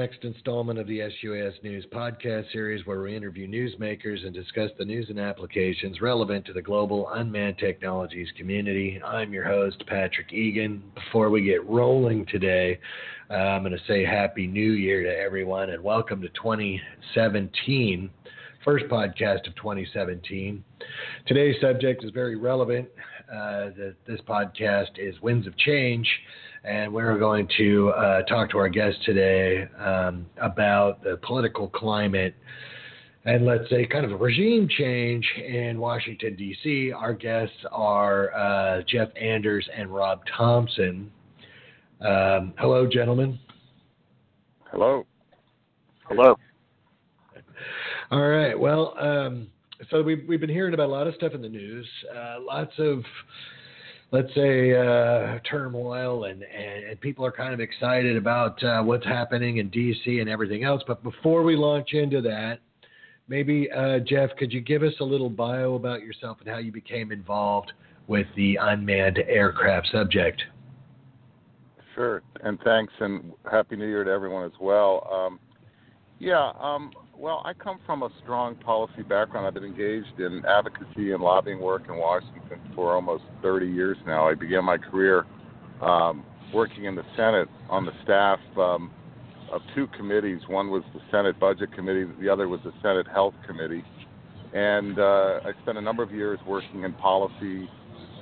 next installment of the SUAS News podcast series where we interview newsmakers and discuss the news and applications relevant to the global unmanned technologies community. I'm your host, Patrick Egan. Before we get rolling today, uh, I'm going to say Happy New Year to everyone and welcome to 2017, first podcast of 2017. Today's subject is very relevant. Uh, the, this podcast is Winds of Change and we're going to uh, talk to our guest today um, about the political climate and let's say kind of a regime change in Washington, D.C. Our guests are uh, Jeff Anders and Rob Thompson. Um, hello, gentlemen. Hello. Hello. All right. Well, um, so we've, we've been hearing about a lot of stuff in the news, uh, lots of let's say uh, turmoil and, and, and, people are kind of excited about uh, what's happening in DC and everything else. But before we launch into that, maybe uh, Jeff, could you give us a little bio about yourself and how you became involved with the unmanned aircraft subject? Sure, and thanks, and happy New Year to everyone as well. Um, yeah, um, well, I come from a strong policy background. I've been engaged in advocacy and lobbying work in Washington for almost 30 years now. I began my career um, working in the Senate on the staff um, of two committees. One was the Senate Budget Committee, the other was the Senate Health Committee. And uh, I spent a number of years working in policy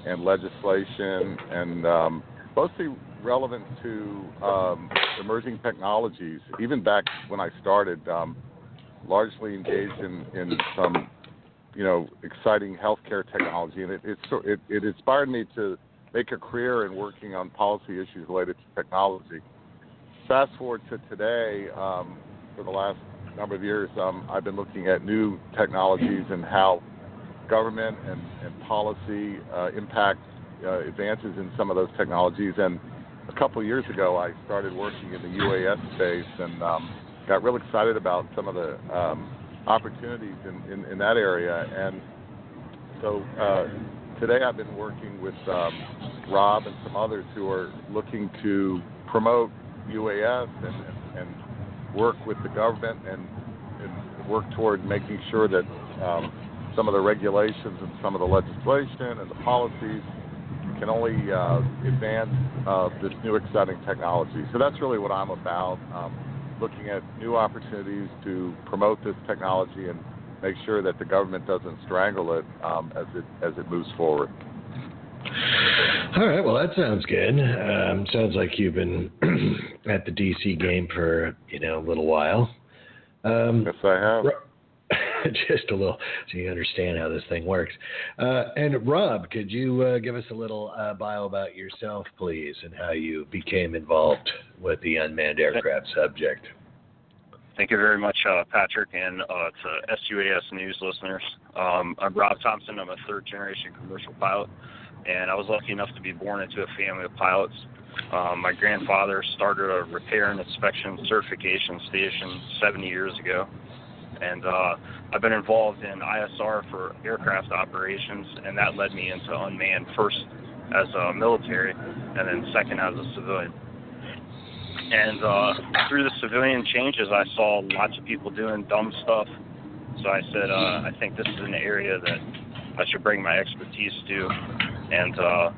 and legislation and um, mostly relevant to um, emerging technologies. Even back when I started, um, largely engaged in, in some, you know, exciting healthcare technology, and it, it, it, it inspired me to make a career in working on policy issues related to technology. Fast forward to today, um, for the last number of years, um, I've been looking at new technologies and how government and, and policy uh, impact uh, advances in some of those technologies. And a couple of years ago, I started working in the UAS space and um, got real excited about some of the um, opportunities in, in, in, that area. And so uh, today I've been working with um, Rob and some others who are looking to promote UAS and, and, work with the government and, and, work toward making sure that um, some of the regulations and some of the legislation and the policies can only uh, advance uh, this new exciting technology. So that's really what I'm about. Um, looking at new opportunities to promote this technology and make sure that the government doesn't strangle it um, as it as it moves forward. All right, well that sounds good. Um, sounds like you've been at the DC game for you know a little while. Um, yes, I have. just a little, so you understand how this thing works. Uh, and Rob, could you uh, give us a little uh, bio about yourself, please, and how you became involved with the unmanned aircraft subject? Thank you very much, uh, Patrick, and uh, to SUAS News listeners. Um, I'm Rob Thompson. I'm a third generation commercial pilot, and I was lucky enough to be born into a family of pilots. Um, my grandfather started a repair and inspection certification station 70 years ago and uh, I've been involved in ISR for aircraft operations, and that led me into unmanned first as a military, and then second as a civilian. And uh, through the civilian changes, I saw lots of people doing dumb stuff. So I said, uh, I think this is an area that I should bring my expertise to. And uh,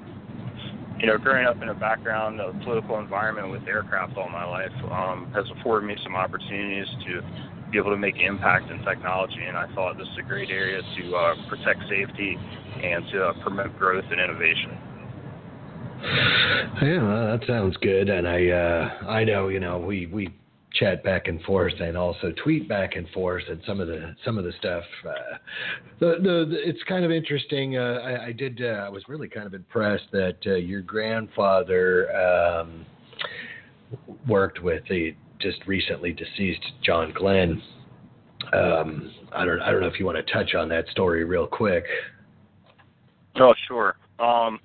you know, growing up in a background, a political environment with aircraft all my life um, has afforded me some opportunities to be able to make impact in technology. And I thought this is a great area to uh, protect safety and to uh, promote growth and innovation. Yeah, well, that sounds good. And I, uh, I know, you know, we we chat back and forth and also tweet back and forth and some of the some of the stuff. Uh, the, the, the it's kind of interesting. Uh, I, I did. Uh, I was really kind of impressed that uh, your grandfather um, worked with the just recently deceased John Glenn. Um, I don't I don't know if you want to touch on that story real quick. Oh, sure. Um,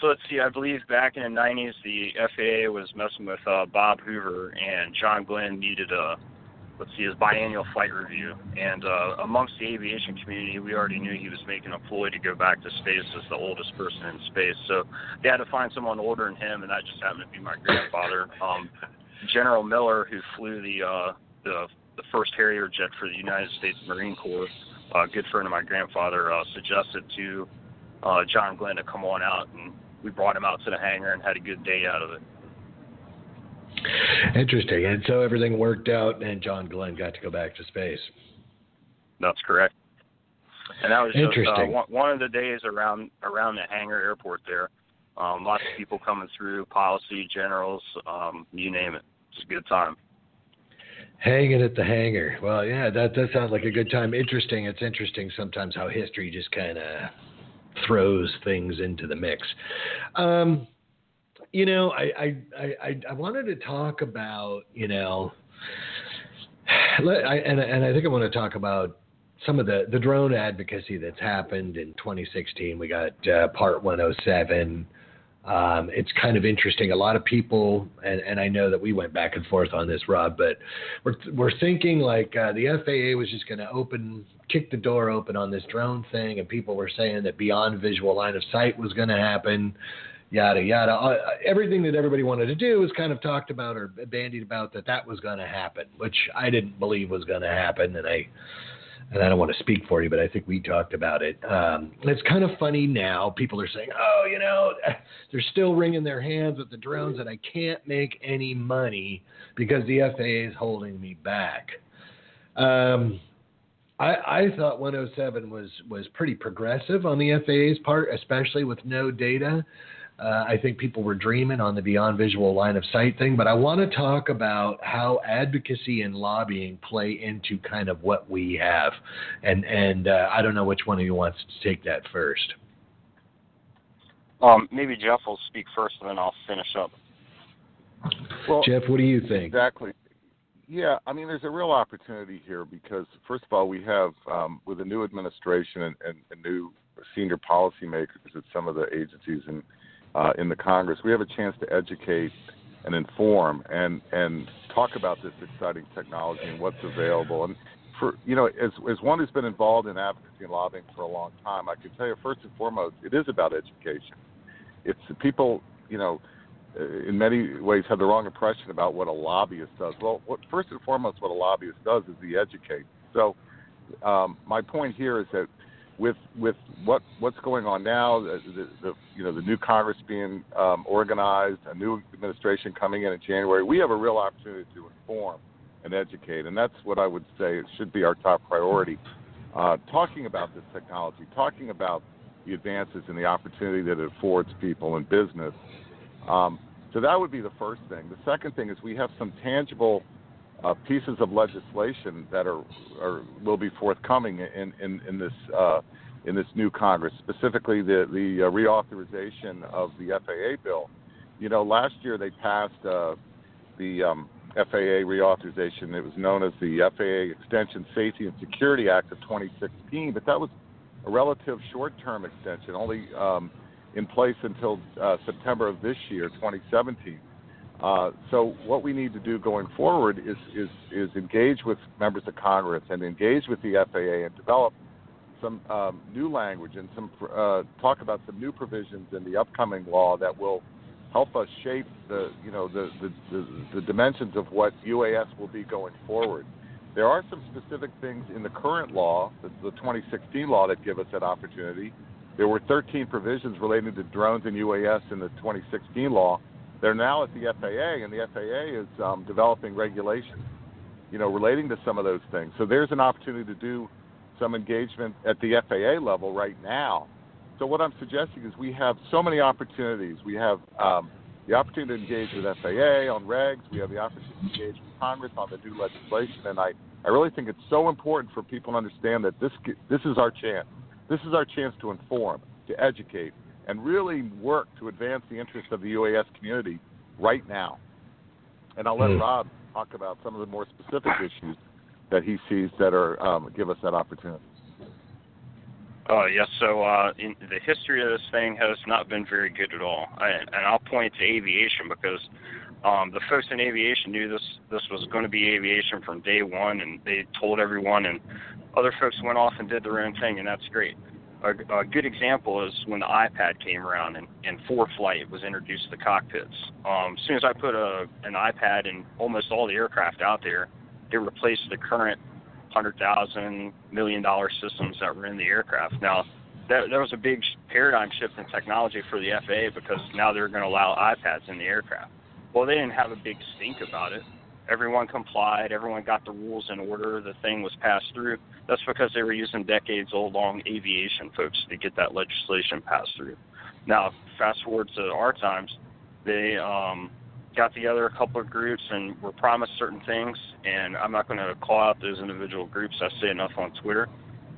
so let's see. I believe back in the '90s, the FAA was messing with uh, Bob Hoover, and John Glenn needed a let's see his biannual flight review. And uh, amongst the aviation community, we already knew he was making a ploy to go back to space as the oldest person in space. So they had to find someone older than him, and that just happened to be my grandfather. Um, General Miller, who flew the uh, the the first Harrier jet for the United States Marine Corps, a good friend of my grandfather, uh, suggested to uh, John Glenn to come on out, and we brought him out to the hangar and had a good day out of it. Interesting. And so everything worked out, and John Glenn got to go back to space. That's correct. And that was just uh, one, one of the days around around the hangar airport there. Um, lots of people coming through, policy, generals, um, you name it. It's a good time. Hanging at the hangar. Well, yeah, that does sound like a good time. Interesting. It's interesting sometimes how history just kind of throws things into the mix. Um, you know, I, I, I, I wanted to talk about, you know, I, and, and I think I want to talk about some of the, the drone advocacy that's happened in 2016. We got uh, Part 107. Um, it's kind of interesting. A lot of people, and, and I know that we went back and forth on this, Rob, but we're, we're thinking like uh, the FAA was just going to open, kick the door open on this drone thing, and people were saying that beyond visual line of sight was going to happen yada yada. Uh, everything that everybody wanted to do was kind of talked about or bandied about that that was going to happen, which I didn't believe was going to happen, and I and I don't want to speak for you, but I think we talked about it. Um, it's kind of funny now. People are saying, "Oh, you know, they're still wringing their hands with the drones, and I can't make any money because the FAA is holding me back." Um, I, I thought 107 was was pretty progressive on the FAA's part, especially with no data. Uh, I think people were dreaming on the beyond visual line of sight thing, but I want to talk about how advocacy and lobbying play into kind of what we have, and and uh, I don't know which one of you wants to take that first. Um, maybe Jeff will speak first, and then I'll finish up. Well, Jeff, what do you think? Exactly. Yeah, I mean, there's a real opportunity here because, first of all, we have um, with a new administration and, and, and new senior policymakers at some of the agencies and uh, in the Congress, we have a chance to educate and inform and and talk about this exciting technology and what's available. And for you know, as as one who's been involved in advocacy and lobbying for a long time, I can tell you first and foremost, it is about education. It's people, you know, uh, in many ways have the wrong impression about what a lobbyist does. Well, what first and foremost, what a lobbyist does is he educates. So, um, my point here is that with with what what's going on now, the, the, the you know the new Congress being um, organized, a new administration coming in in January, we have a real opportunity to inform and educate, and that's what I would say should be our top priority. Uh, talking about this technology, talking about the advances and the opportunity that it affords people in business. Um, so that would be the first thing. The second thing is we have some tangible uh, pieces of legislation that are, are will be forthcoming in in, in this uh, in this new Congress, specifically the the uh, reauthorization of the FAA bill. You know, last year they passed uh, the um, FAA reauthorization. It was known as the FAA Extension Safety and Security Act of 2016, but that was a relative short-term extension, only um, in place until uh, September of this year, 2017. Uh, so what we need to do going forward is, is, is engage with members of Congress and engage with the FAA and develop some um, new language and some uh, talk about some new provisions in the upcoming law that will help us shape the you know the, the, the, the dimensions of what UAS will be going forward. There are some specific things in the current law, the, the 2016 law, that give us that opportunity. There were 13 provisions relating to drones and UAS in the 2016 law they're now at the FAA, and the FAA is um, developing regulations, you know, relating to some of those things. So there's an opportunity to do some engagement at the FAA level right now. So what I'm suggesting is we have so many opportunities. We have um, the opportunity to engage with FAA on regs. We have the opportunity to engage with Congress on the new legislation, and I, I really think it's so important for people to understand that this this is our chance. This is our chance to inform, to educate, and really work to advance the interests of the UAS community right now. And I'll let mm. Rob talk about some of the more specific issues that he sees that are um, give us that opportunity. Uh, yes, so uh, in, the history of this thing has not been very good at all, I, and I'll point to aviation because um, the folks in aviation knew this this was going to be aviation from day one, and they told everyone, and other folks went off and did their own thing, and that's great. A, a good example is when the iPad came around and, and ForeFlight was introduced to the cockpits. Um, as soon as I put a, an iPad in almost all the aircraft out there, it replaced the current hundred thousand million dollar systems that were in the aircraft. Now, that, that was a big paradigm shift in technology for the FAA because now they're going to allow iPads in the aircraft. Well, they didn't have a big stink about it. Everyone complied. Everyone got the rules in order. The thing was passed through. That's because they were using decades old long aviation folks to get that legislation passed through. Now, fast forward to our times, they um, got together a couple of groups and were promised certain things. And I'm not going to call out those individual groups. I say enough on Twitter,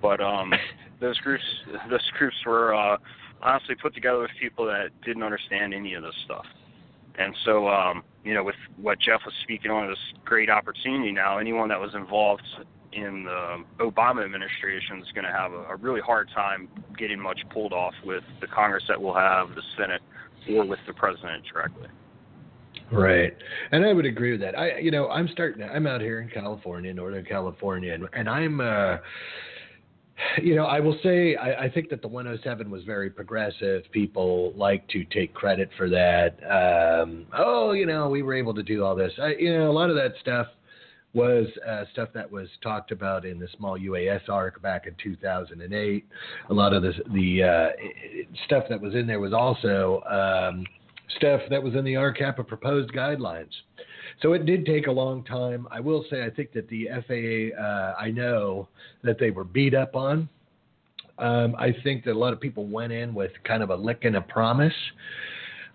but um, those groups those groups were uh, honestly put together with people that didn't understand any of this stuff. And so, um, you know, with what Jeff was speaking on, this great opportunity now, anyone that was involved in the Obama administration is going to have a, a really hard time getting much pulled off with the Congress that we'll have, the Senate, or with the president directly. Right, and I would agree with that. I, you know, I'm starting. I'm out here in California, Northern California, and, and I'm. Uh, you know, I will say I, I, think that the 107 was very progressive. People like to take credit for that. Um, oh, you know, we were able to do all this. I, you know, a lot of that stuff was uh, stuff that was talked about in the small UAS ARC back in 2008. A lot of this, the uh, stuff that was in there was also um, stuff that was in the RCAPA proposed guidelines. So it did take a long time. I will say, I think that the FAA, uh, I know that they were beat up on. Um, I think that a lot of people went in with kind of a lick and a promise.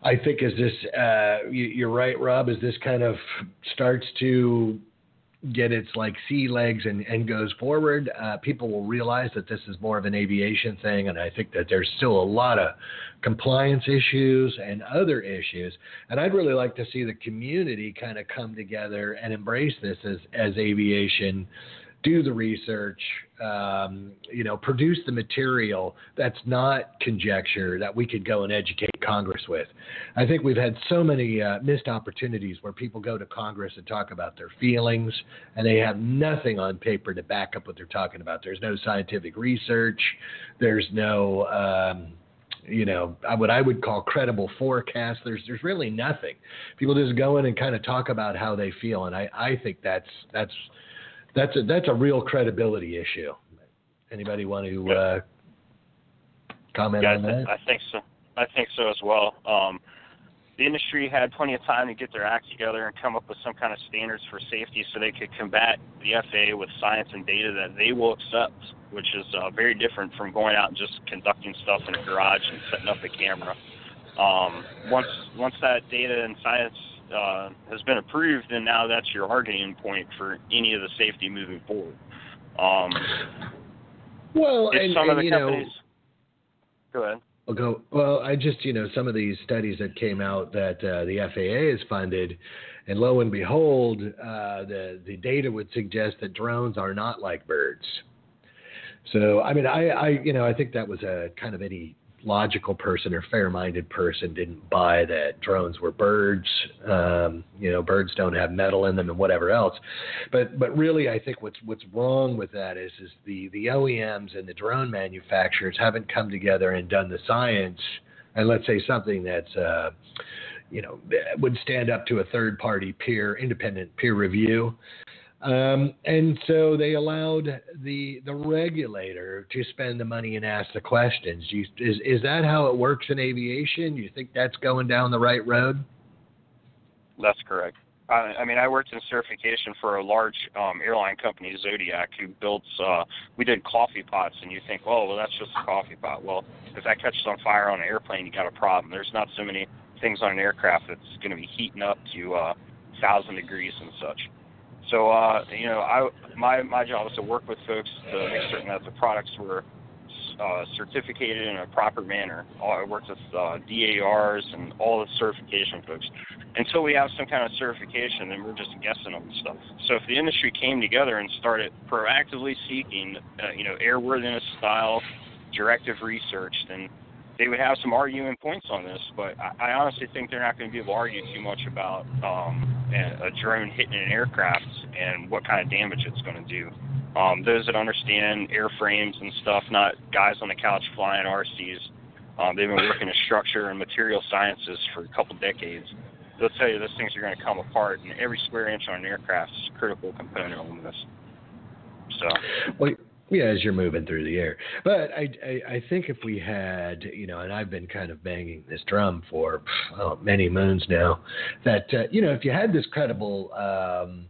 I think as this, uh, you, are right, Rob, as this kind of starts to get its like sea legs and, and goes forward, uh, people will realize that this is more of an aviation thing. And I think that there's still a lot of compliance issues and other issues. And I'd really like to see the community kind of come together and embrace this as, as aviation do the research, um, you know, produce the material that's not conjecture that we could go and educate Congress with. I think we've had so many uh, missed opportunities where people go to Congress and talk about their feelings, and they have nothing on paper to back up what they're talking about. There's no scientific research. There's no um, you know what I would call credible forecast. There's there's really nothing. People just go in and kind of talk about how they feel, and I I think that's that's that's a that's a real credibility issue. Anybody want to uh, comment yeah, on that? I think so. I think so as well. Um, the industry had plenty of time to get their act together and come up with some kind of standards for safety so they could combat the FAA with science and data that they will accept, which is uh, very different from going out and just conducting stuff in a garage and setting up a camera. Um, once once that data and science uh, has been approved, then now that's your arguing point for any of the safety moving forward. Um, well, and, some and, of the companies. Know, go ahead. I'll go. Well, I just you know some of these studies that came out that uh, the FAA has funded, and lo and behold, uh, the the data would suggest that drones are not like birds. So I mean, I, I you know I think that was a kind of any logical person or fair-minded person didn't buy that drones were birds. Um, you know, birds don't have metal in them and whatever else. But but really, I think what's what's wrong with that is is the the OEMs and the drone manufacturers haven't come together and done the science. And let's say something that's uh, you know would stand up to a third-party peer, independent peer review. Um, and so they allowed the the regulator to spend the money and ask the questions. You, is is that how it works in aviation? You think that's going down the right road? That's correct. I, I mean, I worked in certification for a large um, airline company, Zodiac, who builds. Uh, we did coffee pots, and you think, oh, well, that's just a coffee pot. Well, if that catches on fire on an airplane, you got a problem. There's not so many things on an aircraft that's going to be heating up to uh, thousand degrees and such. So uh, you know, I my my job was to work with folks to make certain that the products were uh, certificated in a proper manner. I worked with uh, DARs and all the certification folks. Until we have some kind of certification, then we're just guessing on stuff. So if the industry came together and started proactively seeking, uh, you know, airworthiness style directive research, then they would have some arguing points on this, but I, I honestly think they're not going to be able to argue too much about um, a, a drone hitting an aircraft and what kind of damage it's going to do. Um, those that understand airframes and stuff, not guys on the couch flying RCs. Um, they've been working in structure and material sciences for a couple decades. They'll tell you those things are going to come apart, and every square inch on an aircraft is a critical component on this. So. Well, yeah, as you're moving through the air. But I, I, I think if we had, you know, and I've been kind of banging this drum for oh, many moons now, that uh, you know, if you had this credible um,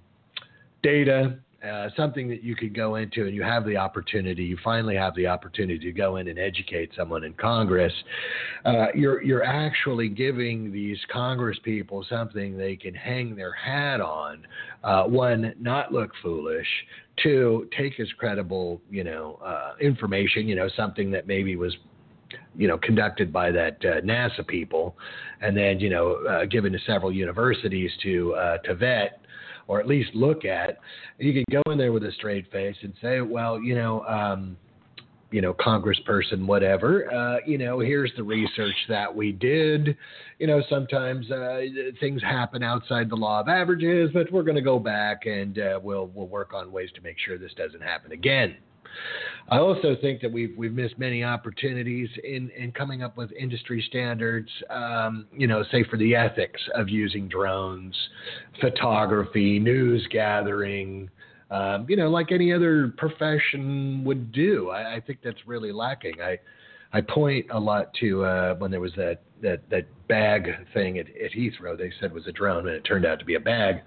data uh, something that you could go into and you have the opportunity, you finally have the opportunity to go in and educate someone in Congress, uh, you're, you're actually giving these Congress people something they can hang their hat on. Uh, one, not look foolish. Two, take as credible, you know, uh, information, you know, something that maybe was you know, conducted by that uh, NASA people, and then you know, uh, given to several universities to uh, to vet or at least look at. You can go in there with a straight face and say, well, you know, um, you know, congressperson, whatever, uh, you know, here's the research that we did. You know, sometimes uh, things happen outside the law of averages, but we're going to go back and uh, we'll we'll work on ways to make sure this doesn't happen again. I also think that we've we've missed many opportunities in in coming up with industry standards. Um, you know, say for the ethics of using drones, photography, news gathering. Um, you know, like any other profession would do. I, I think that's really lacking. I I point a lot to uh, when there was that that that bag thing at, at Heathrow. They said was a drone, and it turned out to be a bag.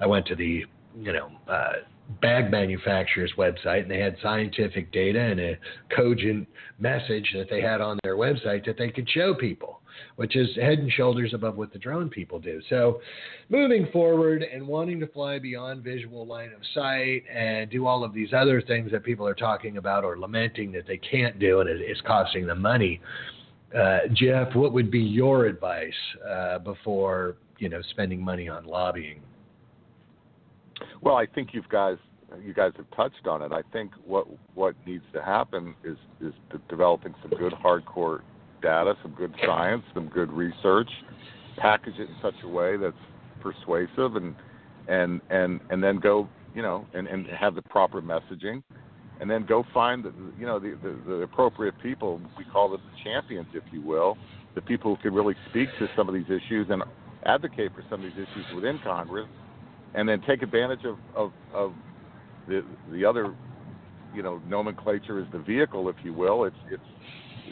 I went to the you know uh, bag manufacturer's website and they had scientific data and a cogent message that they had on their website that they could show people, which is head and shoulders above what the drone people do. So, moving forward and wanting to fly beyond visual line of sight and do all of these other things that people are talking about or lamenting that they can't do and it is costing them money. Uh, Jeff, what would be your advice uh, before you know spending money on lobbying? Well, I think you guys you guys have touched on it. I think what what needs to happen is is developing some good hardcore data, some good science, some good research, package it in such a way that's persuasive, and and and and then go you know and and have the proper messaging, and then go find the you know the the, the appropriate people. We call them the champions, if you will, the people who can really speak to some of these issues and advocate for some of these issues within Congress and then take advantage of, of, of the the other you know nomenclature is the vehicle, if you will. It's it's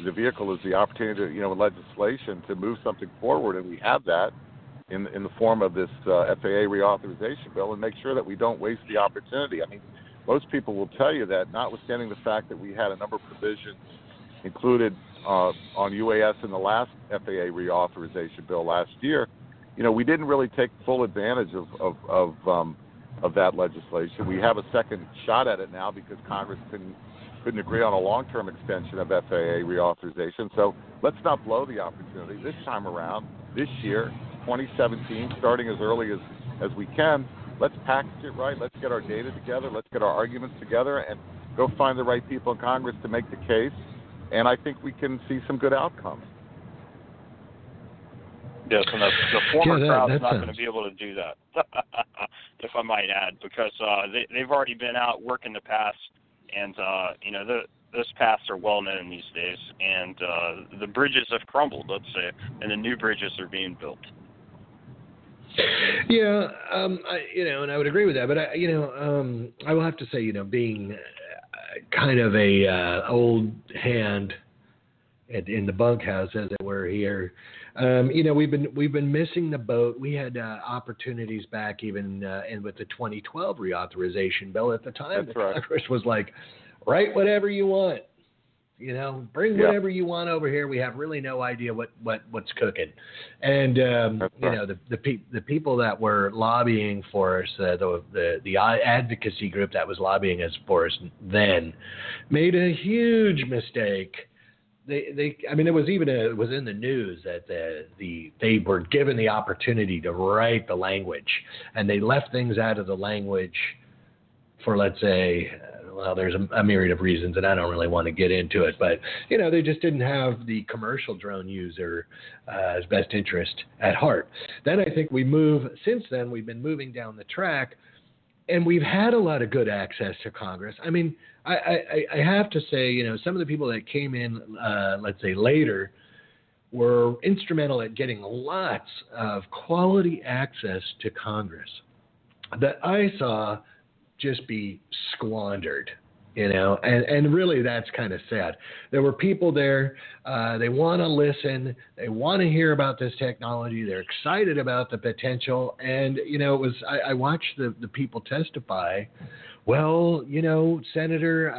the vehicle is the opportunity to you know legislation to move something forward, and we have that in in the form of this uh, FAA reauthorization bill, and make sure that we don't waste the opportunity. I mean, most people will tell you that, notwithstanding the fact that we had a number of provisions included uh, on UAS in the last FAA reauthorization bill last year, you know, we didn't really take full advantage of of of, um, of that legislation. We have a second shot at it now because Congress couldn't couldn't agree on a long-term extension of FAA reauthorization. So let's not blow the opportunity this time around. This year, 2017, starting as early as as we can. Let's package it right. Let's get our data together. Let's get our arguments together and go find the right people in Congress to make the case. And I think we can see some good outcomes. Yes, and the, the former yeah, that, crowd's not going to be able to do that, if I might add, because uh, they, they've already been out working the paths, and uh, you know the, those paths are well known these days, and uh, the bridges have crumbled, let's say, and the new bridges are being built. Yeah, um, I, you know, and I would agree with that, but I, you know, um, I will have to say, you know, being uh, kind of a uh, old hand in, in the bunkhouse, as it were, here um, you know, we've been we've been missing the boat. We had uh, opportunities back even uh, in with the 2012 reauthorization bill. At the time, That's the right. Congress was like, write whatever you want. You know, bring yeah. whatever you want over here. We have really no idea what, what what's cooking, and um, right. you know the the, pe- the people that were lobbying for us, uh, the, the the advocacy group that was lobbying us for us then, made a huge mistake they they I mean it was even a, it was in the news that the the they were given the opportunity to write the language and they left things out of the language for let's say well there's a, a myriad of reasons and I don't really want to get into it but you know they just didn't have the commercial drone user uh, best interest at heart then I think we move since then we've been moving down the track and we've had a lot of good access to Congress. I mean, I, I, I have to say, you know, some of the people that came in, uh, let's say later, were instrumental at getting lots of quality access to Congress that I saw just be squandered you know and and really that's kind of sad. There were people there uh, they want to listen they want to hear about this technology they're excited about the potential and you know it was i, I watched the the people testify well you know senator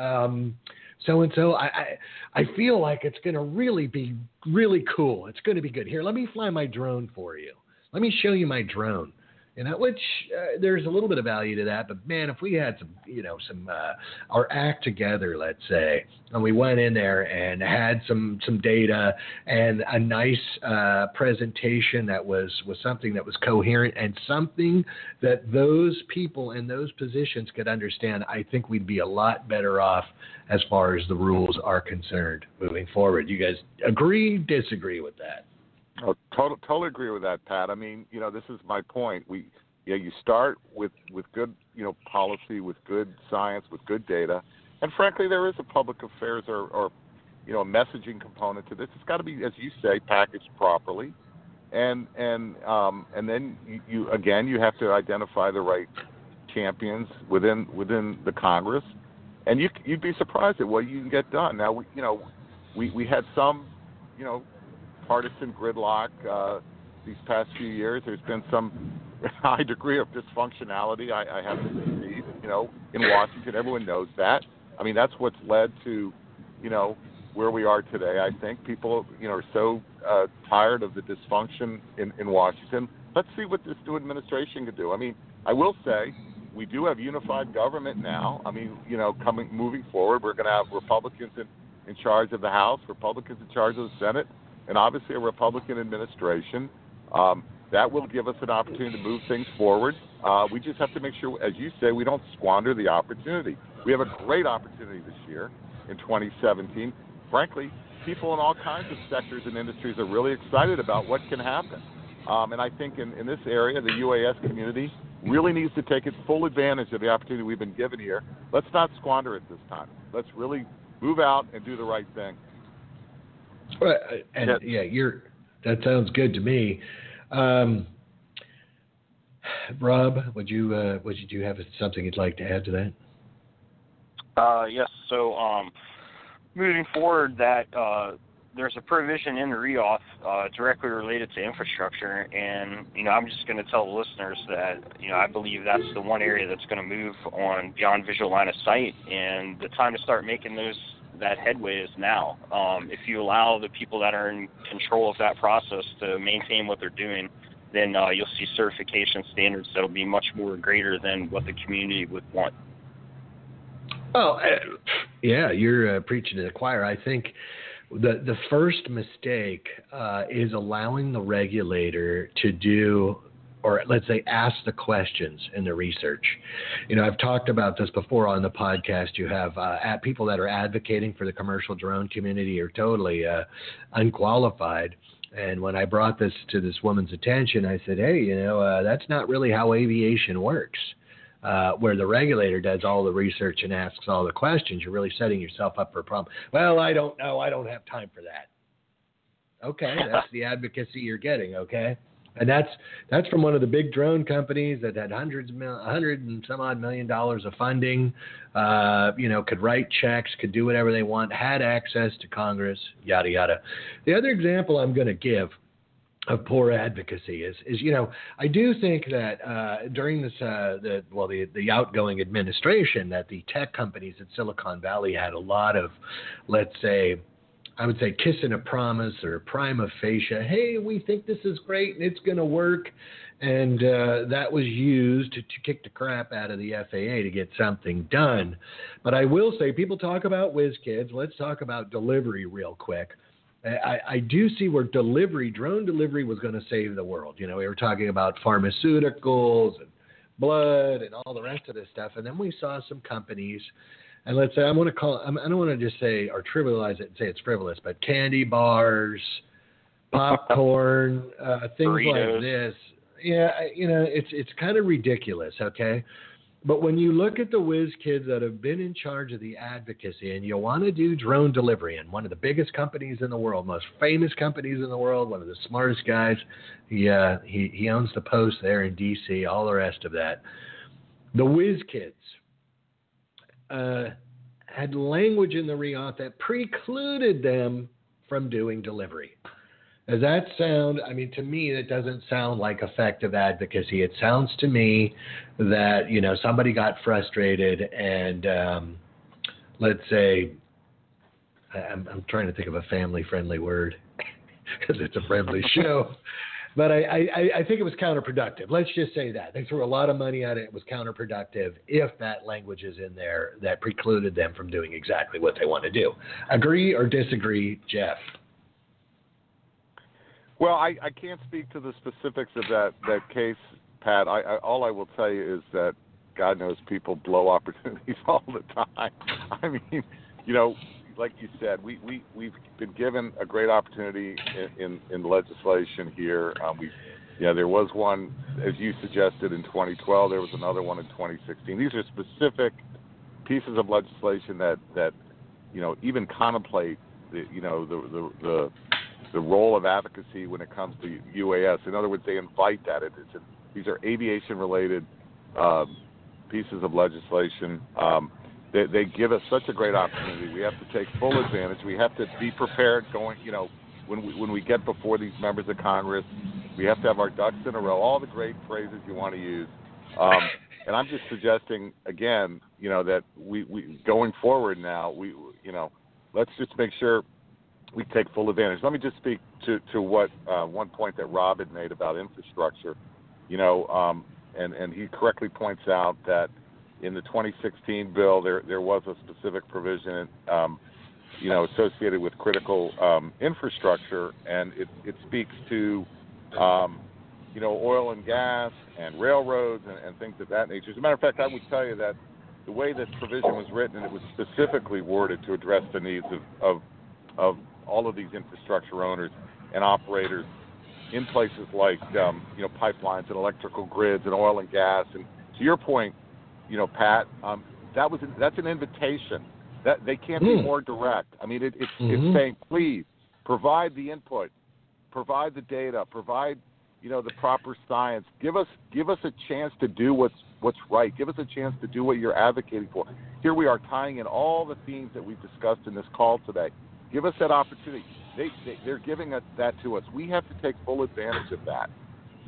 so and so. I I feel like it's going to really be really cool. It's going to be good. Here, let me fly my drone for you. Let me show you my drone you know, which uh, there's a little bit of value to that. But man, if we had some, you know, some uh, our act together, let's say, and we went in there and had some some data and a nice uh, presentation that was was something that was coherent and something that those people in those positions could understand, I think we'd be a lot better off as far as the rules are concerned moving forward. You guys agree, disagree with that? Total, totally agree with that, Pat. I mean, you know, this is my point. We, yeah, you start with with good, you know, policy, with good science, with good data, and frankly, there is a public affairs or, or you know, a messaging component to this. It's got to be, as you say, packaged properly, and and um, and then you, you again, you have to identify the right champions within within the Congress, and you you'd be surprised at what you can get done. Now, we, you know, we we had some, you know, partisan gridlock uh, these past few years. There's been some high degree of dysfunctionality. I, I have to concede. You know, in Washington, everyone knows that. I mean, that's what's led to, you know, where we are today. I think people, you know, are so uh, tired of the dysfunction in, in Washington. Let's see what this new administration can do. I mean, I will say we do have unified government now. I mean, you know, coming moving forward, we're going to have Republicans in, in charge of the House, Republicans in charge of the Senate, and obviously a Republican administration. Um, that will give us an opportunity to move things forward. Uh, we just have to make sure, as you say, we don't squander the opportunity. We have a great opportunity this year in 2017. Frankly, people in all kinds of sectors and industries are really excited about what can happen. Um, and I think in, in this area, the UAS community really needs to take its full advantage of the opportunity we've been given here. Let's not squander it this time. Let's really move out and do the right thing. Well, and yeah. yeah, you're. That sounds good to me. Um, Rob, would you uh, would you do you have something you'd like to add to that? Uh, yes. So, um, moving forward, that uh, there's a provision in the reauth uh, directly related to infrastructure, and you know, I'm just going to tell the listeners that you know I believe that's the one area that's going to move on beyond visual line of sight, and the time to start making those that headway is now. Um, if you allow the people that are in control of that process to maintain what they're doing, then uh, you'll see certification standards that'll be much more greater than what the community would want. Well, uh, yeah, you're uh, preaching to the choir. I think the the first mistake uh, is allowing the regulator to do or let's say ask the questions in the research. You know, I've talked about this before on the podcast. You have uh, people that are advocating for the commercial drone community are totally uh, unqualified. And when I brought this to this woman's attention, I said, "Hey, you know, uh, that's not really how aviation works." Uh, where the regulator does all the research and asks all the questions, you're really setting yourself up for a problem. Well, I don't know. I don't have time for that. Okay, that's the advocacy you're getting. Okay and that's that's from one of the big drone companies that had hundreds, mil, hundred and some odd million dollars of funding. Uh, you know, could write checks, could do whatever they want, had access to Congress, yada yada. The other example I'm going to give of poor advocacy is is you know I do think that uh, during this uh, the well the the outgoing administration that the tech companies at Silicon Valley had a lot of let's say I would say kissing a promise or prima facie. Hey, we think this is great and it's going to work. And uh, that was used to, to, kick the crap out of the FAA to get something done. But I will say, people talk about whiz kids. Let's talk about delivery real quick. I, I do see where delivery, drone delivery, was going to save the world. You know, we were talking about pharmaceuticals and blood and all the rest of this stuff. And then we saw some companies and let's say I want to call I don't want to just say or trivialize it and say it's frivolous, but candy bars, popcorn, uh, things Burritos. like this. Yeah, you know, it's it's kind of ridiculous. Okay, But when you look at the whiz kids that have been in charge of the advocacy and you want to do drone delivery and one of the biggest companies in the world, most famous companies in the world, one of the smartest guys, he, uh, he, he owns the Post there in D.C., all the rest of that. The whiz kids uh, had language in the RIAT that precluded them from doing delivery. Does that sound? I mean, to me, that doesn't sound like effective advocacy. It sounds to me that you know somebody got frustrated and um, let's say I'm, I'm trying to think of a family-friendly word because it's a friendly show. But I, I, I think it was counterproductive. Let's just say that. They threw a lot of money at it. It was counterproductive if that language is in there that precluded them from doing exactly what they want to do. Agree or disagree, Jeff? Well, I, I can't speak to the specifics of that, that case, Pat. I, I, all I will tell you is that God knows people blow opportunities all the time. I mean, you know, like you said, we, we, we've been given a great opportunity in, in, in legislation here. Um, we, yeah, there was one, as you suggested, in 2012. There was another one in 2016. These are specific pieces of legislation that, that you know, even contemplate the, you know, the, the, the the role of advocacy when it comes to UAS. In other words, they invite that. It, a, these are aviation-related um, pieces of legislation. Um, they, they give us such a great opportunity. We have to take full advantage. We have to be prepared going. You know, when we when we get before these members of Congress, we have to have our ducks in a row. All the great phrases you want to use. Um, and I'm just suggesting again, you know, that we, we going forward now, we you know, let's just make sure we take full advantage. Let me just speak to to what uh, one point that Rob had made about infrastructure. You know, um, and and he correctly points out that in the 2016 bill there there was a specific provision. Um, you know, associated with critical um, infrastructure, and it, it speaks to, um, you know, oil and gas and railroads and, and things of that nature. As a matter of fact, I would tell you that the way this provision was written, it was specifically worded to address the needs of, of, of all of these infrastructure owners and operators in places like um, you know pipelines and electrical grids and oil and gas. And to your point, you know, Pat, um, that was that's an invitation. That they can't mm. be hmm. more direct. I mean, it, it's mm-hmm. it's saying please provide the input, provide the data, provide you know the proper science. Give us give us a chance to do what's what's right. Give us a chance to do what you're advocating for. Here we are tying in all the themes that we've discussed in this call today. Give us that opportunity. They, they are giving us that to us. We have to take full advantage of that.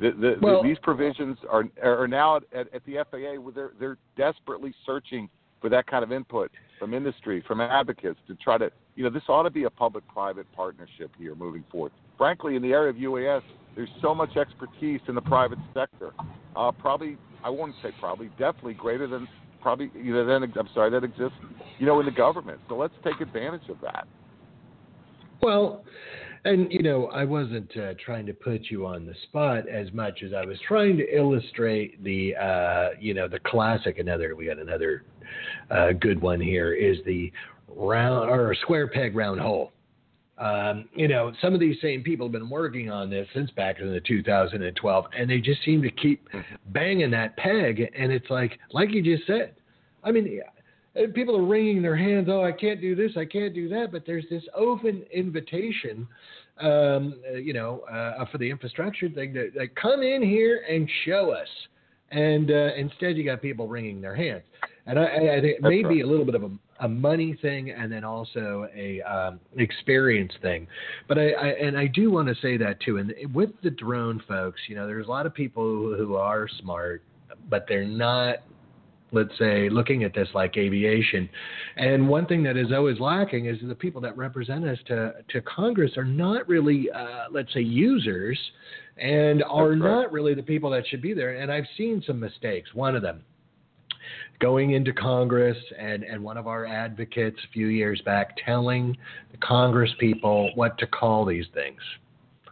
The, the, well, the, these provisions are are now at, at, the FAA where they're they're desperately searching for that kind of input from industry, from advocates to try to you know this ought to be a public-private partnership here moving forward. Frankly, in the area of UAS, there's so much expertise in the private sector. Uh, probably, I won't say probably, definitely greater than probably you know than I'm sorry that exists you know in the government. So let's take advantage of that. Well, and you know, I wasn't uh, trying to put you on the spot as much as I was trying to illustrate the, uh, you know, the classic. Another, we got another uh, good one here is the round or square peg round hole. Um, you know, some of these same people have been working on this since back in the 2012, and they just seem to keep banging that peg. And it's like, like you just said, I mean, and people are wringing their hands. Oh, I can't do this. I can't do that. But there's this open invitation, um, uh, you know, uh, for the infrastructure thing to, to, come in here and show us. And uh, instead, you got people wringing their hands. And I, I think it may be a little bit of a, a, money thing, and then also a um, experience thing. But I, I, and I do want to say that too. And with the drone folks, you know, there's a lot of people who are smart, but they're not let's say, looking at this like aviation. And one thing that is always lacking is the people that represent us to, to Congress are not really, uh, let's say, users and are right. not really the people that should be there. And I've seen some mistakes. One of them, going into Congress and, and one of our advocates a few years back telling the Congress people what to call these things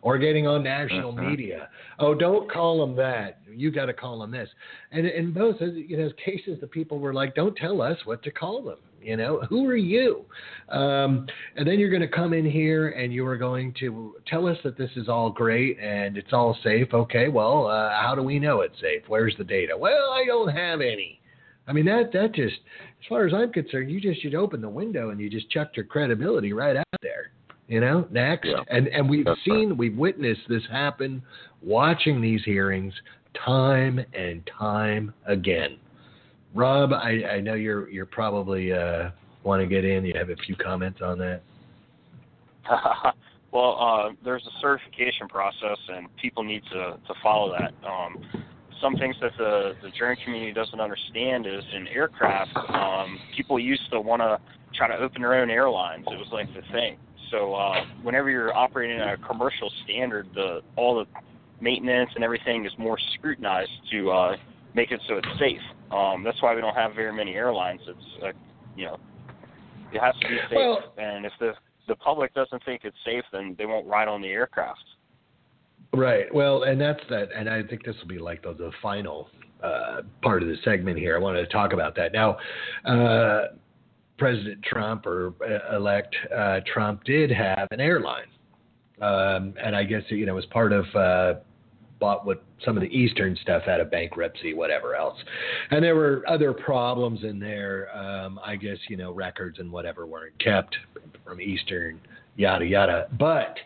or getting on national uh-huh. media. Oh, don't call them that. You got to call them this. And in both you know cases, the people were like, "Don't tell us what to call them." You know, who are you? Um, and then you're going to come in here and you are going to tell us that this is all great and it's all safe. Okay, well, uh, how do we know it's safe? Where's the data? Well, I don't have any. I mean that that just, as far as I'm concerned, you just should open the window and you just chucked your credibility right out there. You know, next, Yeah. and and we've That's seen, we've witnessed this happen, watching these hearings time and time again. Rob, I, I know you're you're probably uh, want to get in. You have a few comments on that. well, uh, there's a certification process, and people need to to follow that. Um, some things that the the drone community doesn't understand is in aircraft, um, people used to want to try to open their own airlines. It was like the thing. So uh, whenever you're operating at a commercial standard, the all the maintenance and everything is more scrutinized to uh, make it so it's safe. Um, that's why we don't have very many airlines. It's uh, you know it has to be safe, Well- and if the the public doesn't think it's safe, then they won't ride on the aircraft. Right. Well, and that's that. And I think this will be like the, the final uh, part of the segment here. I wanted to talk about that. Now, uh, President Trump or uh, elect uh, Trump did have an airline. Um, and I guess, you know, as part of uh, bought what some of the Eastern stuff out of bankruptcy, whatever else. And there were other problems in there. Um, I guess, you know, records and whatever weren't kept from Eastern, yada, yada. But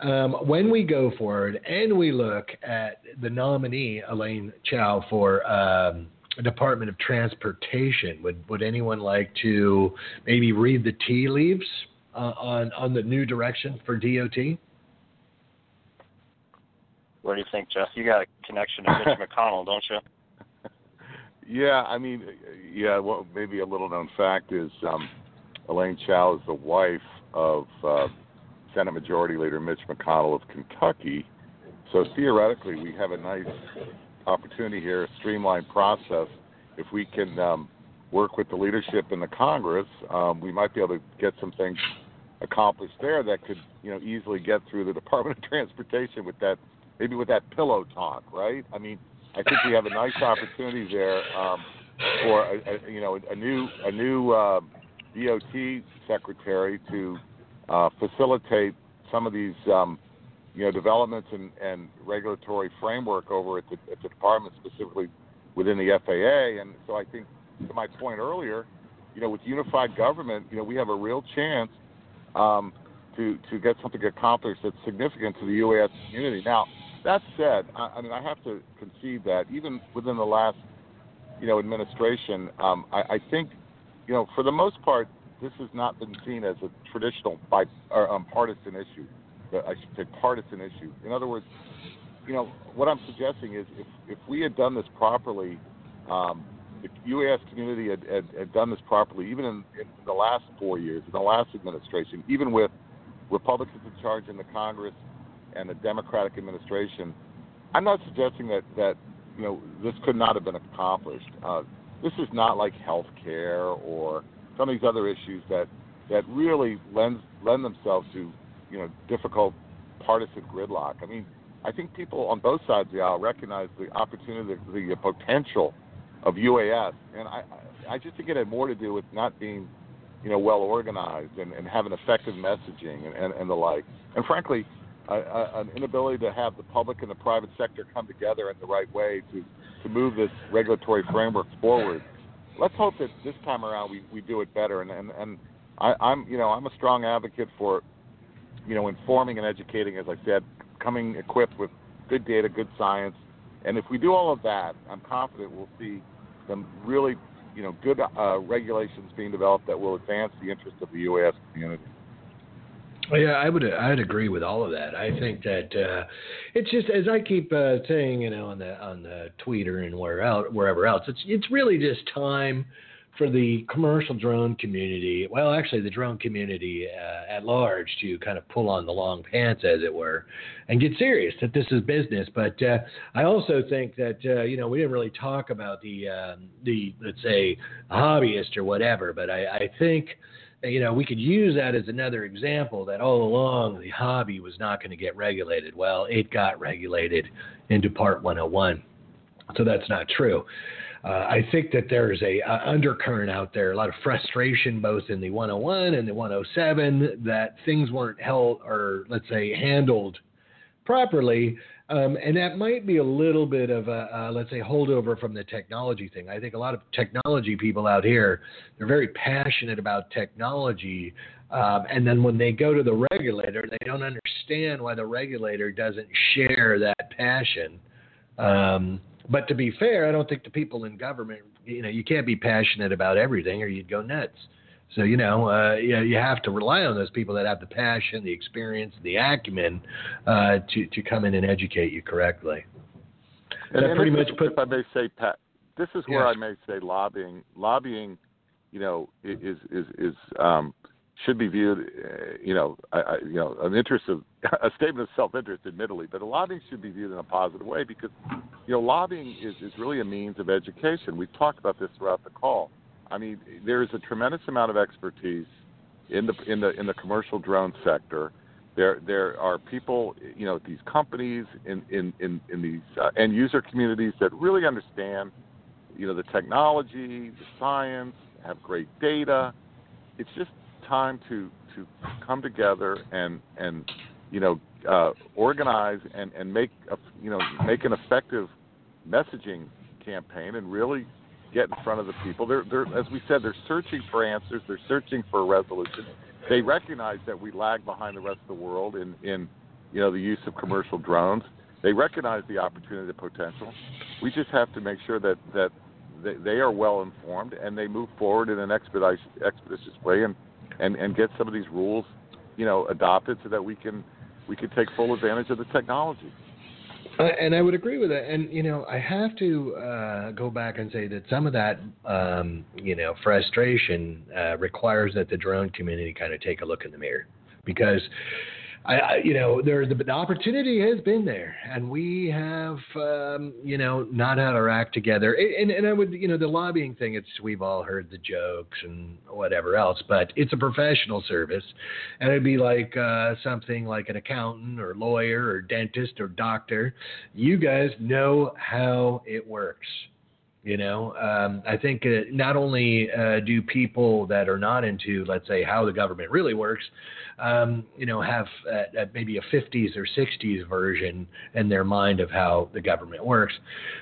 um, when we go forward and we look at the nominee, Elaine Chao, for um, Department of Transportation, would, would anyone like to maybe read the tea leaves uh, on, on the new direction for DOT? What do you think, Jeff? You got a connection to Mitch McConnell, don't you? Yeah, I mean, yeah. Well, maybe a little known fact is um, Elaine Chao is the wife of uh, Senate Majority Leader Mitch McConnell of Kentucky. So theoretically, we have a nice opportunity here, a streamlined process. If we can um, work with the leadership in the Congress, um, we might be able to get some things accomplished there that could, you know, easily get through the Department of Transportation with that, maybe with that pillow talk, right? I mean, I think we have a nice opportunity there um, for a, a, you know a new a new uh, DOT secretary to uh, facilitate some of these um, you know developments and, and regulatory framework over at the, at the department, specifically within the FAA. And so I think to my point earlier, you know, with unified government, you know, we have a real chance um, to to get something accomplished that's significant to the UAS community. Now, that said, I, I mean, I have to concede that even within the last, you know, administration, um, I, I think, you know, for the most part, this has not been seen as a traditional bi- or, um, partisan issue. I should say partisan issue. In other words, you know, what I'm suggesting is if if we had done this properly, um, the UAS community had, had, had done this properly, even in, in the last four years, in the last administration, even with Republicans in charge in the Congress and a Democratic administration, I'm not suggesting that that you know this could not have been accomplished. Uh, this is not like health care or some of these other issues that that really lend lend themselves to you know difficult partisan gridlock. I mean, I think people on both sides of the aisle recognize the opportunity, the, the potential of UAS, and I I just think it had more to do with not being you know well organized and, and having effective messaging and, and, and the like. And frankly, an inability to have the public and the private sector come together in the right way to to move this regulatory framework forward. Let's hope that this time around we, we do it better. And and, and I, I'm you know I'm a strong advocate for you know informing and educating, as I said, coming equipped with good data, good science. And if we do all of that, I'm confident we'll see some really you know good uh, regulations being developed that will advance the interest of the UAS community. Yeah, I would I'd agree with all of that. I think that uh, it's just as I keep uh, saying, you know, on the on the Twitter and where out wherever else, it's it's really just time for the commercial drone community, well, actually the drone community uh, at large, to kind of pull on the long pants, as it were, and get serious that this is business. But uh, I also think that uh, you know we didn't really talk about the um, the let's say hobbyist or whatever, but I, I think you know, we could use that as another example that all along the hobby was not going to get regulated. Well, it got regulated into Part 101. So that's not true. Uh, I think that there's a, a undercurrent out there, a lot of frustration both in the 101 and the 107 that things weren't held or let's say handled properly. Um, and that might be a little bit of a, uh, let's say, holdover from the technology thing. I think a lot of technology people out here, they're very passionate about technology. Um, and then when they go to the regulator, they don't understand why the regulator doesn't share that passion. Um, but to be fair, I don't think the people in government, you know, you can't be passionate about everything or you'd go nuts. So you know, uh, you, you have to rely on those people that have the passion, the experience, the acumen uh, to to come in and educate you correctly. And, and pretty much put, if I may say, Pat, this is where. I may say lobbying. Lobbying, you know, is is is um, should be viewed, uh, you know, I, you know, an interest of a statement of self-interest, admittedly, but lobbying should be viewed in a positive way because, you know, lobbying is is really a means of education. We've talked about this throughout the call. I mean, there is a tremendous amount of expertise in the in the in the commercial drone sector. There there are people, you know, these companies in in in, in these uh, end user communities that really understand, you know, the technology, the science, have great data. It's just time to to come together and and you know uh, organize and and make a, you know make an effective messaging campaign and really get in front of the people. They're, they're, as we said, they're searching for answers. They're searching for a resolution. They recognize that we lag behind the rest of the world in, in you know, the use of commercial drones. They recognize the opportunity, the potential. We just have to make sure that, that they, they are well informed and they move forward in an expeditious, expeditious way and, and, and get some of these rules, you know, adopted so that we can we can take full advantage of the technology. Uh, and I would agree with that. And you know, I have to uh, go back and say that some of that, um, you know, frustration uh, requires that the drone community kind of take a look in the mirror, because I, I, you know, there's the, the, opportunity has been there, and we have, um, you know, not had our act together. And, and I would, you know, the lobbying thing. It's we've all heard the jokes and whatever else, but it's a professional service, and it'd be like uh, something like an accountant or lawyer or dentist or doctor. You guys know how it works. You know, um, I think uh, not only uh, do people that are not into, let's say, how the government really works, um, you know, have uh, uh maybe a 50s or 60s version in their mind of how the government works,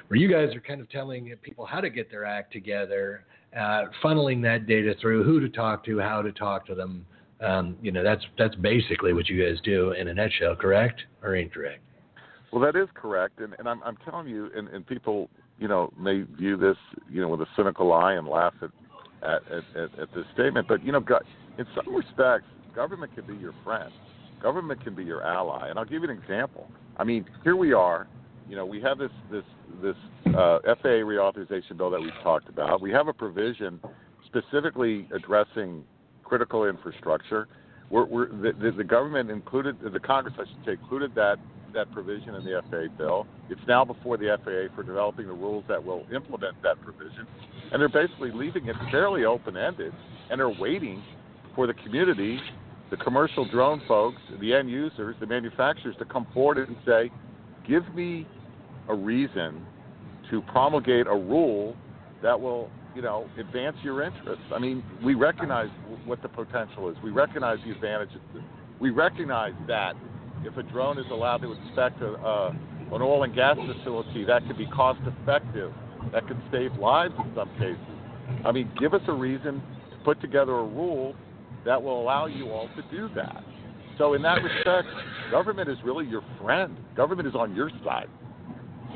where you guys are kind of telling people how to get their act together, uh, funneling that data through, who to talk to, how to talk to them. Um, you know, that's that's basically what you guys do in a nutshell, correct or incorrect? Well, that is correct, and, and I'm, I'm telling you, and, and people you know, may view this, you know, with a cynical eye and laugh at at, at, at this statement. But you know, in some respects, government can be your friend. Government can be your ally. And I'll give you an example. I mean, here we are. You know, we have this this this uh, FAA reauthorization bill that we've talked about. We have a provision specifically addressing critical infrastructure. We're, we're, the, the, the government included, the Congress, I should say, included that that provision in the FAA bill. It's now before the FAA for developing the rules that will implement that provision. And they're basically leaving it fairly open ended and are waiting for the community, the commercial drone folks, the end users, the manufacturers to come forward and say, give me a reason to promulgate a rule that will, you know, advance your interests. I mean, we recognize what the potential is. We recognize the advantages. We recognize that if a drone is allowed to inspect a, a, an oil and gas facility, that could be cost effective. That could save lives in some cases. I mean, give us a reason to put together a rule that will allow you all to do that. So, in that respect, government is really your friend. Government is on your side.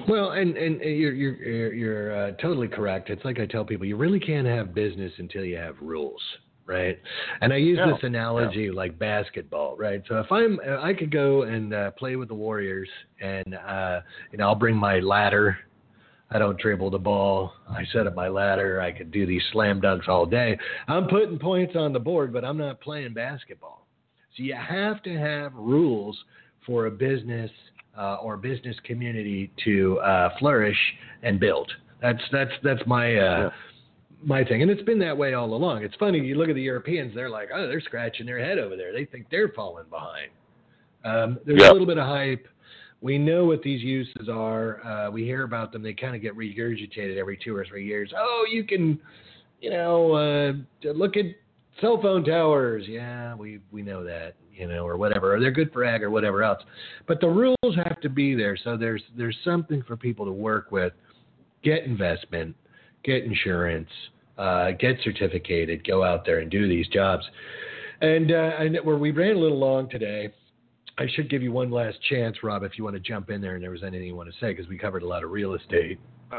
Well, and and you're you're you're uh, totally correct. It's like I tell people, you really can't have business until you have rules right? And I use yeah. this analogy yeah. like basketball, right? So if I'm, I could go and uh, play with the Warriors, and uh, you know, I'll bring my ladder. I don't dribble the ball. I set up my ladder. I could do these slam dunks all day. I'm putting points on the board, but I'm not playing basketball. So you have to have rules for a business uh, or business community to uh, flourish and build. That's that's that's my uh, yeah my thing, and it's been that way all along. It's funny you look at the Europeans; they're like, oh, they're scratching their head over there. They think they're falling behind. Um, there's yep. a little bit of hype. We know what these uses are. Uh, we hear about them. They kind of get regurgitated every two or three years. Oh, you can, you know, uh, look at cell phone towers. Yeah, we we know that. you know, or whatever, or they're good for ag or whatever else. But the rules have to be there, so there's there's something for people to work with. Get investment, get insurance, uh, get certificated, go out there and do these jobs. And uh, and where we ran a little long today. I should give you one last chance, Rob, if you want to jump in there and there was anything you want to say, because we covered a lot of real estate.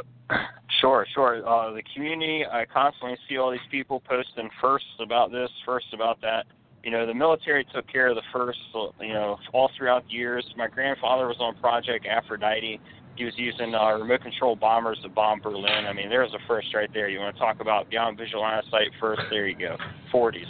Sure, sure. Uh, the community, I constantly see all these people posting firsts about this, first about that. You know, the military took care of the first, you know, all throughout the years. My grandfather was on Project Aphrodite. He was using uh, remote control bombers to bomb Berlin. I mean, there's a first right there. You want to talk about beyond visual line of sight first? There you go. 40s.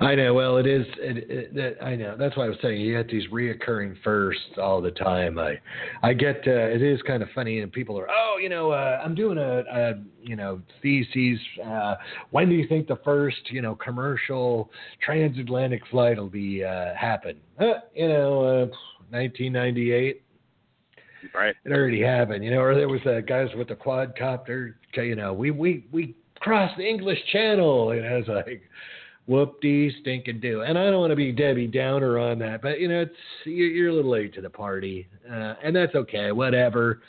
I know. Well, it is. It, it, I know. That's why I was saying you get these reoccurring firsts all the time. I, I get. Uh, it is kind of funny, and people are, oh, you know, uh, I'm doing a, a, you know, theses. Uh, when do you think the first, you know, commercial transatlantic flight will be uh, happen? Uh, you know, 1998. Right. It already happened. You know, or there was uh, guys with the quadcopter. You know, we we we crossed the English Channel, and I was like whoop dee stinking do. And I don't want to be Debbie Downer on that, but you know, it's you're, you're a little late to the party, uh, and that's okay. Whatever.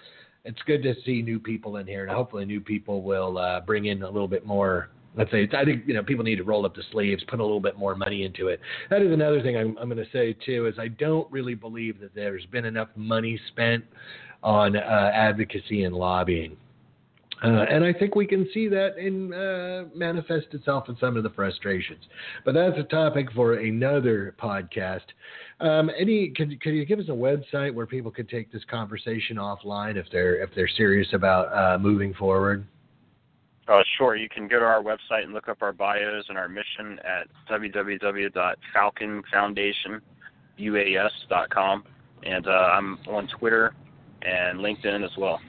It's good to see new people in here, and hopefully, new people will uh, bring in a little bit more. Let's say, I think you know people need to roll up the sleeves, put a little bit more money into it. That is another thing I'm, I'm going to say too. Is I don't really believe that there's been enough money spent on uh, advocacy and lobbying. Uh, and I think we can see that in uh, manifest itself in some of the frustrations. But that's a topic for another podcast. Um, any, could, could you give us a website where people could take this conversation offline if they're if they're serious about uh, moving forward? Uh, sure. You can go to our website and look up our bios and our mission at www.falconfoundationuas.com. And uh, I'm on Twitter and LinkedIn as well.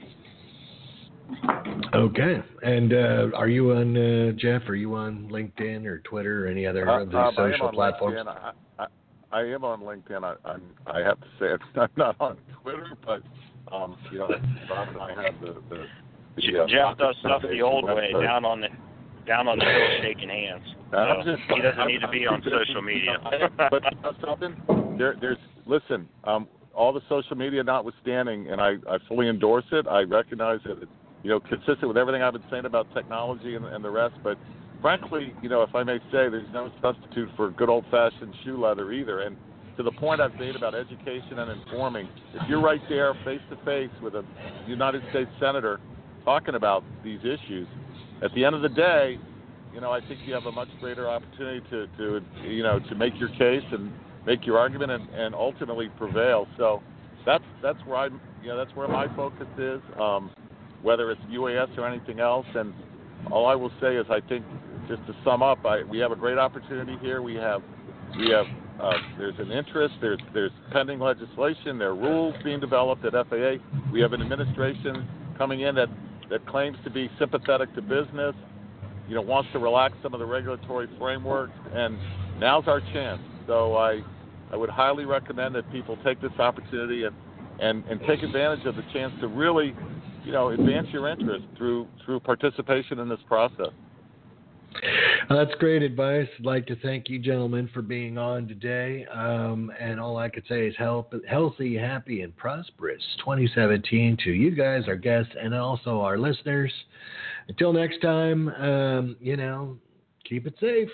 Okay. And uh, are you on uh, Jeff? Are you on LinkedIn or Twitter or any other uh, of these social platforms? I, I, I, am on LinkedIn. I, I'm, I have to say I'm not on Twitter, but um, you know, Rob and I have the. the, uh, Jeff does stuff the old way, down on the down on the hill shaking hands. So just, he doesn't I'm, need to be on social media. but something there, there's listen. Um, all the social media notwithstanding, and I, I fully endorse it. I recognize that it's you know, consistent with everything I've been saying about technology and, and the rest. But frankly, you know, if I may say, there's no substitute for good old-fashioned shoe leather either. And to the point I've made about education and informing, if you're right there face to face with a United States senator talking about these issues, at the end of the day, you know, I think you have a much greater opportunity to, to you know, to make your case and make your argument and, and ultimately prevail. So that's that's where I, you know, that's where my focus is. Um, whether it's UAS or anything else. And all I will say is, I think, just to sum up, I, we have a great opportunity here. We have, we have, uh, there's an interest. There's there's pending legislation. There are rules being developed at FAA. We have an administration coming in that that claims to be sympathetic to business. You know, wants to relax some of the regulatory framework, and now's our chance. So I, I would highly recommend that people take this opportunity and and, and take advantage of the chance to really you know, advance your interest through through participation in this process. That's great advice. I'd like to thank you, gentlemen, for being on today. Um, and all I could say is help, healthy, happy, and prosperous 2017 to you guys, our guests, and also our listeners. Until next time, um, you know, keep it safe.